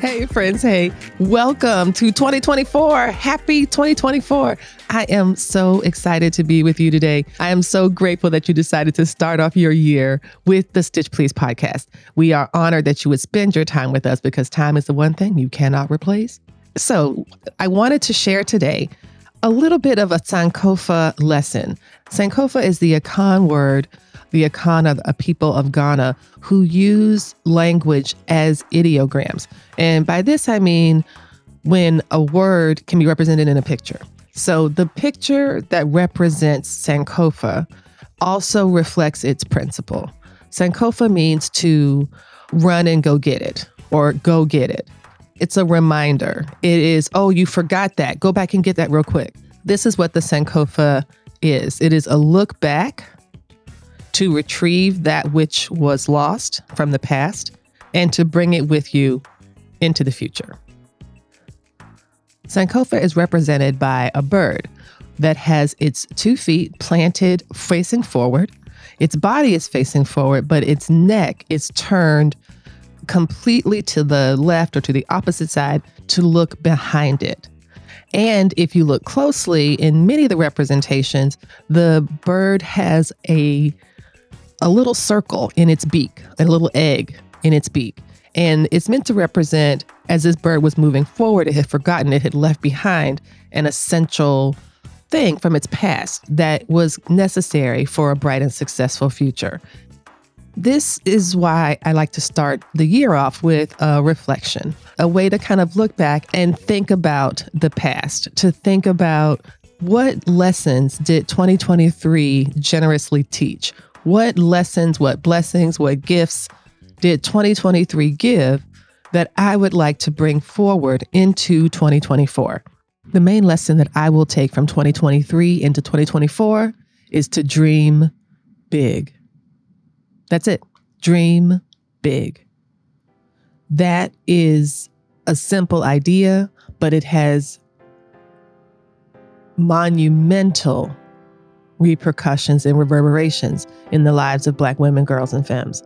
Hey, friends. Hey, welcome to 2024. Happy 2024. I am so excited to be with you today. I am so grateful that you decided to start off your year with the Stitch Please podcast. We are honored that you would spend your time with us because time is the one thing you cannot replace. So, I wanted to share today a little bit of a Sankofa lesson. Sankofa is the Akan word the Akana, a people of Ghana, who use language as ideograms. And by this, I mean when a word can be represented in a picture. So the picture that represents Sankofa also reflects its principle. Sankofa means to run and go get it or go get it. It's a reminder. It is, oh, you forgot that. Go back and get that real quick. This is what the Sankofa is it is a look back to retrieve that which was lost from the past and to bring it with you into the future. Sankofa is represented by a bird that has its two feet planted facing forward. Its body is facing forward, but its neck is turned completely to the left or to the opposite side to look behind it. And if you look closely in many of the representations, the bird has a a little circle in its beak, a little egg in its beak. And it's meant to represent as this bird was moving forward, it had forgotten, it had left behind an essential thing from its past that was necessary for a bright and successful future. This is why I like to start the year off with a reflection, a way to kind of look back and think about the past, to think about what lessons did 2023 generously teach? What lessons, what blessings, what gifts did 2023 give that I would like to bring forward into 2024? The main lesson that I will take from 2023 into 2024 is to dream big. That's it. Dream big. That is a simple idea, but it has monumental repercussions and reverberations in the lives of Black women, girls, and femmes.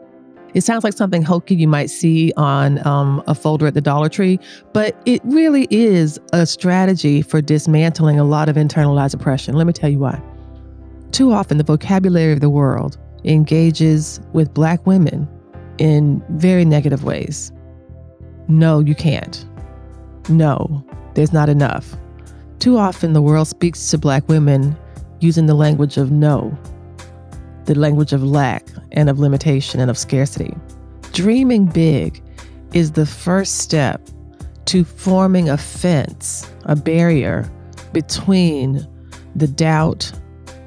It sounds like something hokey you might see on um, a folder at the Dollar Tree, but it really is a strategy for dismantling a lot of internalized oppression. Let me tell you why. Too often, the vocabulary of the world engages with Black women in very negative ways. No, you can't. No, there's not enough. Too often, the world speaks to Black women using the language of no, the language of lack and of limitation and of scarcity. Dreaming big is the first step to forming a fence, a barrier between the doubt,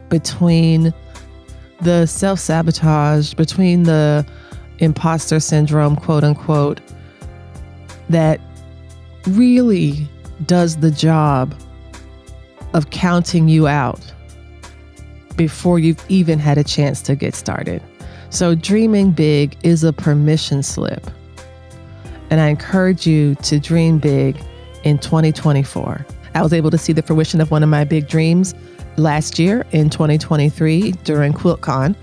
between the self sabotage, between the imposter syndrome, quote unquote, that really does the job of counting you out before you've even had a chance to get started. So, dreaming big is a permission slip. And I encourage you to dream big in 2024. I was able to see the fruition of one of my big dreams last year in 2023 during QuiltCon.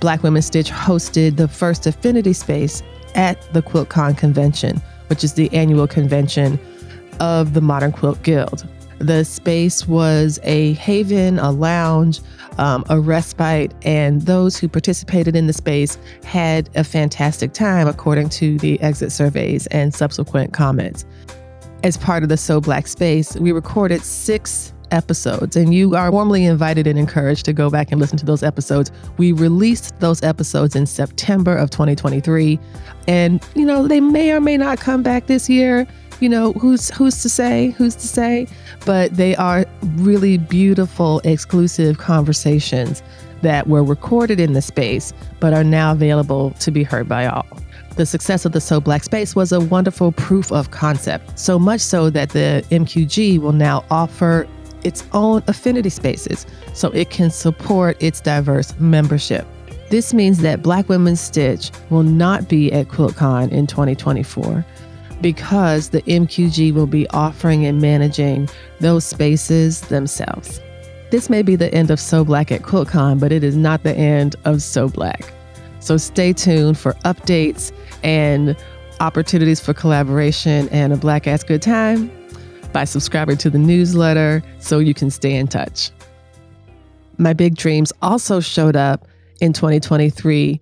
Black Women Stitch hosted the first affinity space at the QuiltCon convention, which is the annual convention of the Modern Quilt Guild. The space was a haven, a lounge, um, a respite, and those who participated in the space had a fantastic time, according to the exit surveys and subsequent comments. As part of the So Black space, we recorded six episodes, and you are warmly invited and encouraged to go back and listen to those episodes. We released those episodes in September of 2023, and you know, they may or may not come back this year you know, who's who's to say? Who's to say? But they are really beautiful, exclusive conversations that were recorded in the space, but are now available to be heard by all. The success of the So Black Space was a wonderful proof of concept, so much so that the MQG will now offer its own affinity spaces so it can support its diverse membership. This means that Black Women's Stitch will not be at QuiltCon in 2024 because the MQG will be offering and managing those spaces themselves. This may be the end of So Black at QuiltCon, but it is not the end of So Black. So stay tuned for updates and opportunities for collaboration and a Black ass good time by subscribing to the newsletter so you can stay in touch. My big dreams also showed up in 2023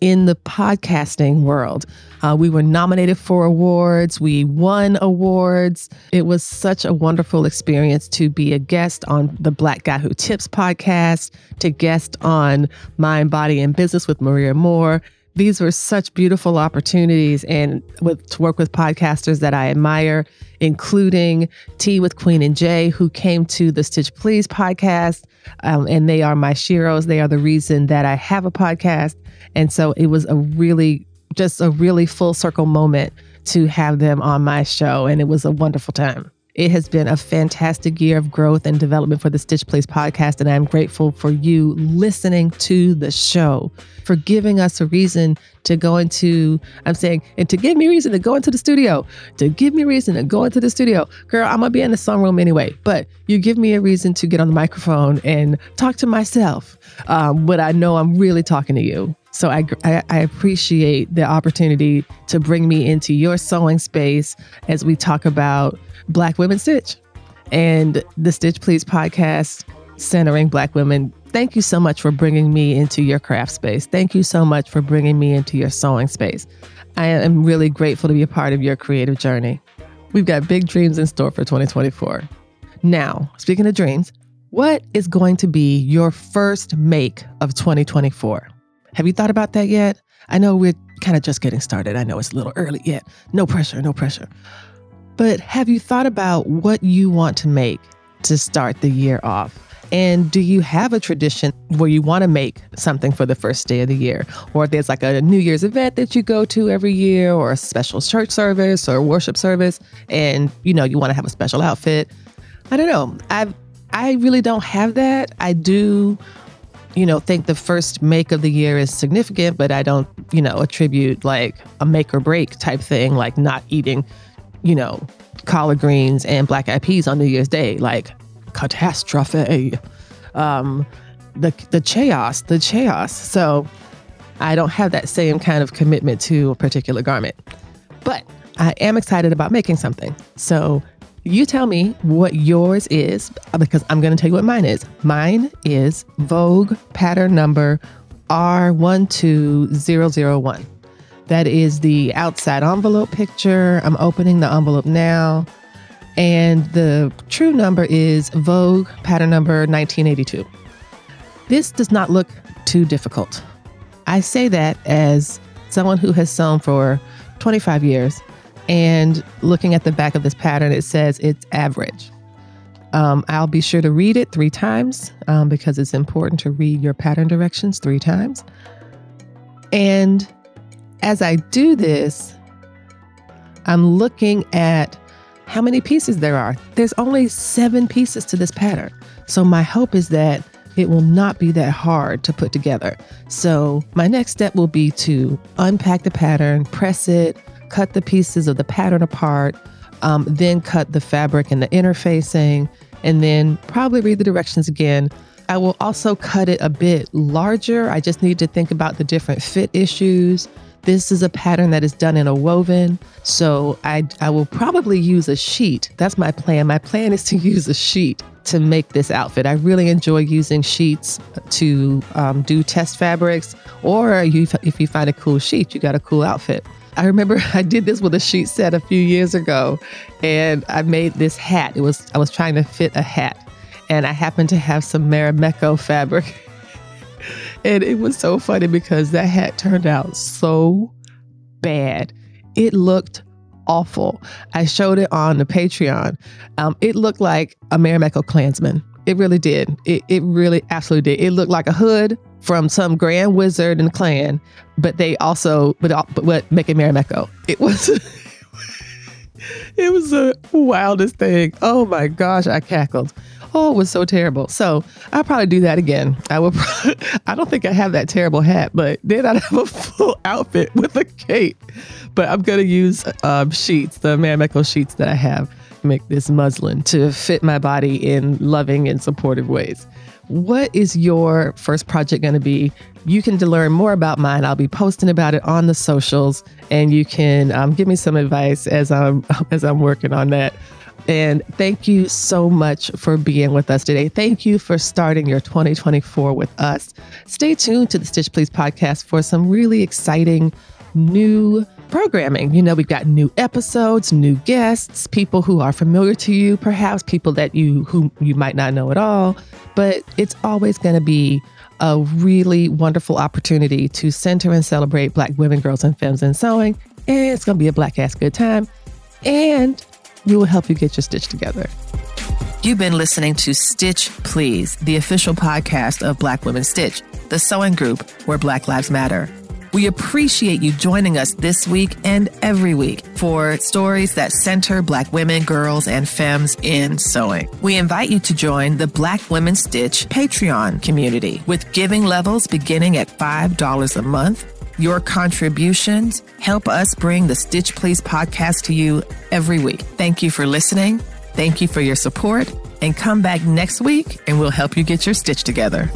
in the podcasting world. Uh, we were nominated for awards, we won awards. It was such a wonderful experience to be a guest on the Black Guy Who Tips podcast, to guest on Mind, Body, and Business with Maria Moore. These were such beautiful opportunities and with to work with podcasters that I admire, including Tea with Queen and J, who came to the Stitch Please podcast. Um, and they are my sheroes. They are the reason that I have a podcast. And so it was a really, just a really full circle moment to have them on my show. And it was a wonderful time. It has been a fantastic year of growth and development for the Stitch Please podcast, and I'm grateful for you listening to the show, for giving us a reason to go into, I'm saying, and to give me reason to go into the studio, to give me reason to go into the studio. Girl, I'm gonna be in the song room anyway, but you give me a reason to get on the microphone and talk to myself, um, but I know I'm really talking to you. So I, I, I appreciate the opportunity to bring me into your sewing space as we talk about Black Women Stitch and the Stitch Please podcast centering Black women. Thank you so much for bringing me into your craft space. Thank you so much for bringing me into your sewing space. I am really grateful to be a part of your creative journey. We've got big dreams in store for 2024. Now, speaking of dreams, what is going to be your first make of 2024? Have you thought about that yet? I know we're kind of just getting started. I know it's a little early yet. No pressure, no pressure. But have you thought about what you want to make to start the year off? And do you have a tradition where you want to make something for the first day of the year? Or if there's like a New Year's event that you go to every year, or a special church service or worship service, and you know, you want to have a special outfit. I don't know. I've I really don't have that. I do you know, think the first make of the year is significant, but I don't, you know, attribute like a make or break type thing, like not eating, you know, collard greens and black eyed peas on New Year's Day, like catastrophe. Um, the the chaos, the chaos. So I don't have that same kind of commitment to a particular garment. But I am excited about making something. So you tell me what yours is because I'm going to tell you what mine is. Mine is Vogue pattern number R12001. That is the outside envelope picture. I'm opening the envelope now. And the true number is Vogue pattern number 1982. This does not look too difficult. I say that as someone who has sewn for 25 years and looking at the back of this pattern, it says it's average. Um, I'll be sure to read it three times um, because it's important to read your pattern directions three times. And as I do this, I'm looking at how many pieces there are. There's only seven pieces to this pattern. So my hope is that it will not be that hard to put together. So my next step will be to unpack the pattern, press it, cut the pieces of the pattern apart, um, then cut the fabric and the interfacing, and then probably read the directions again. I will also cut it a bit larger. I just need to think about the different fit issues. This is a pattern that is done in a woven, so I, I will probably use a sheet. That's my plan. My plan is to use a sheet to make this outfit. I really enjoy using sheets to um, do test fabrics, or you, if you find a cool sheet, you got a cool outfit. I remember I did this with a sheet set a few years ago and I made this hat. It was I was trying to fit a hat and I happened to have some Marimekko fabric. and it was so funny because that hat turned out so bad. It looked awful. I showed it on the Patreon. Um, it looked like a Marimekko Klansman. It really did. It, it really absolutely did. It looked like a hood from some grand wizard and Klan, but they also but but what make it. It was it was the wildest thing. Oh my gosh, I cackled. Oh, it was so terrible. So I'll probably do that again. I will. I don't think I have that terrible hat, but then I'd have a full outfit with a cape. But I'm gonna use um, sheets, the Marimekko sheets that I have, make this muslin to fit my body in loving and supportive ways. What is your first project going to be? You can learn more about mine. I'll be posting about it on the socials, and you can um, give me some advice as I'm as I'm working on that. And thank you so much for being with us today. Thank you for starting your 2024 with us. Stay tuned to the Stitch Please podcast for some really exciting new programming. You know, we've got new episodes, new guests, people who are familiar to you, perhaps people that you who you might not know at all, but it's always going to be a really wonderful opportunity to center and celebrate Black women, girls, and femmes in sewing. And it's going to be a black ass good time. And we will help you get your stitch together. You've been listening to Stitch Please, the official podcast of Black Women Stitch, the sewing group where Black Lives Matter. We appreciate you joining us this week and every week for stories that center Black women, girls, and femmes in sewing. We invite you to join the Black Women Stitch Patreon community with giving levels beginning at $5 a month. Your contributions help us bring the Stitch Please podcast to you every week. Thank you for listening. Thank you for your support. And come back next week and we'll help you get your stitch together.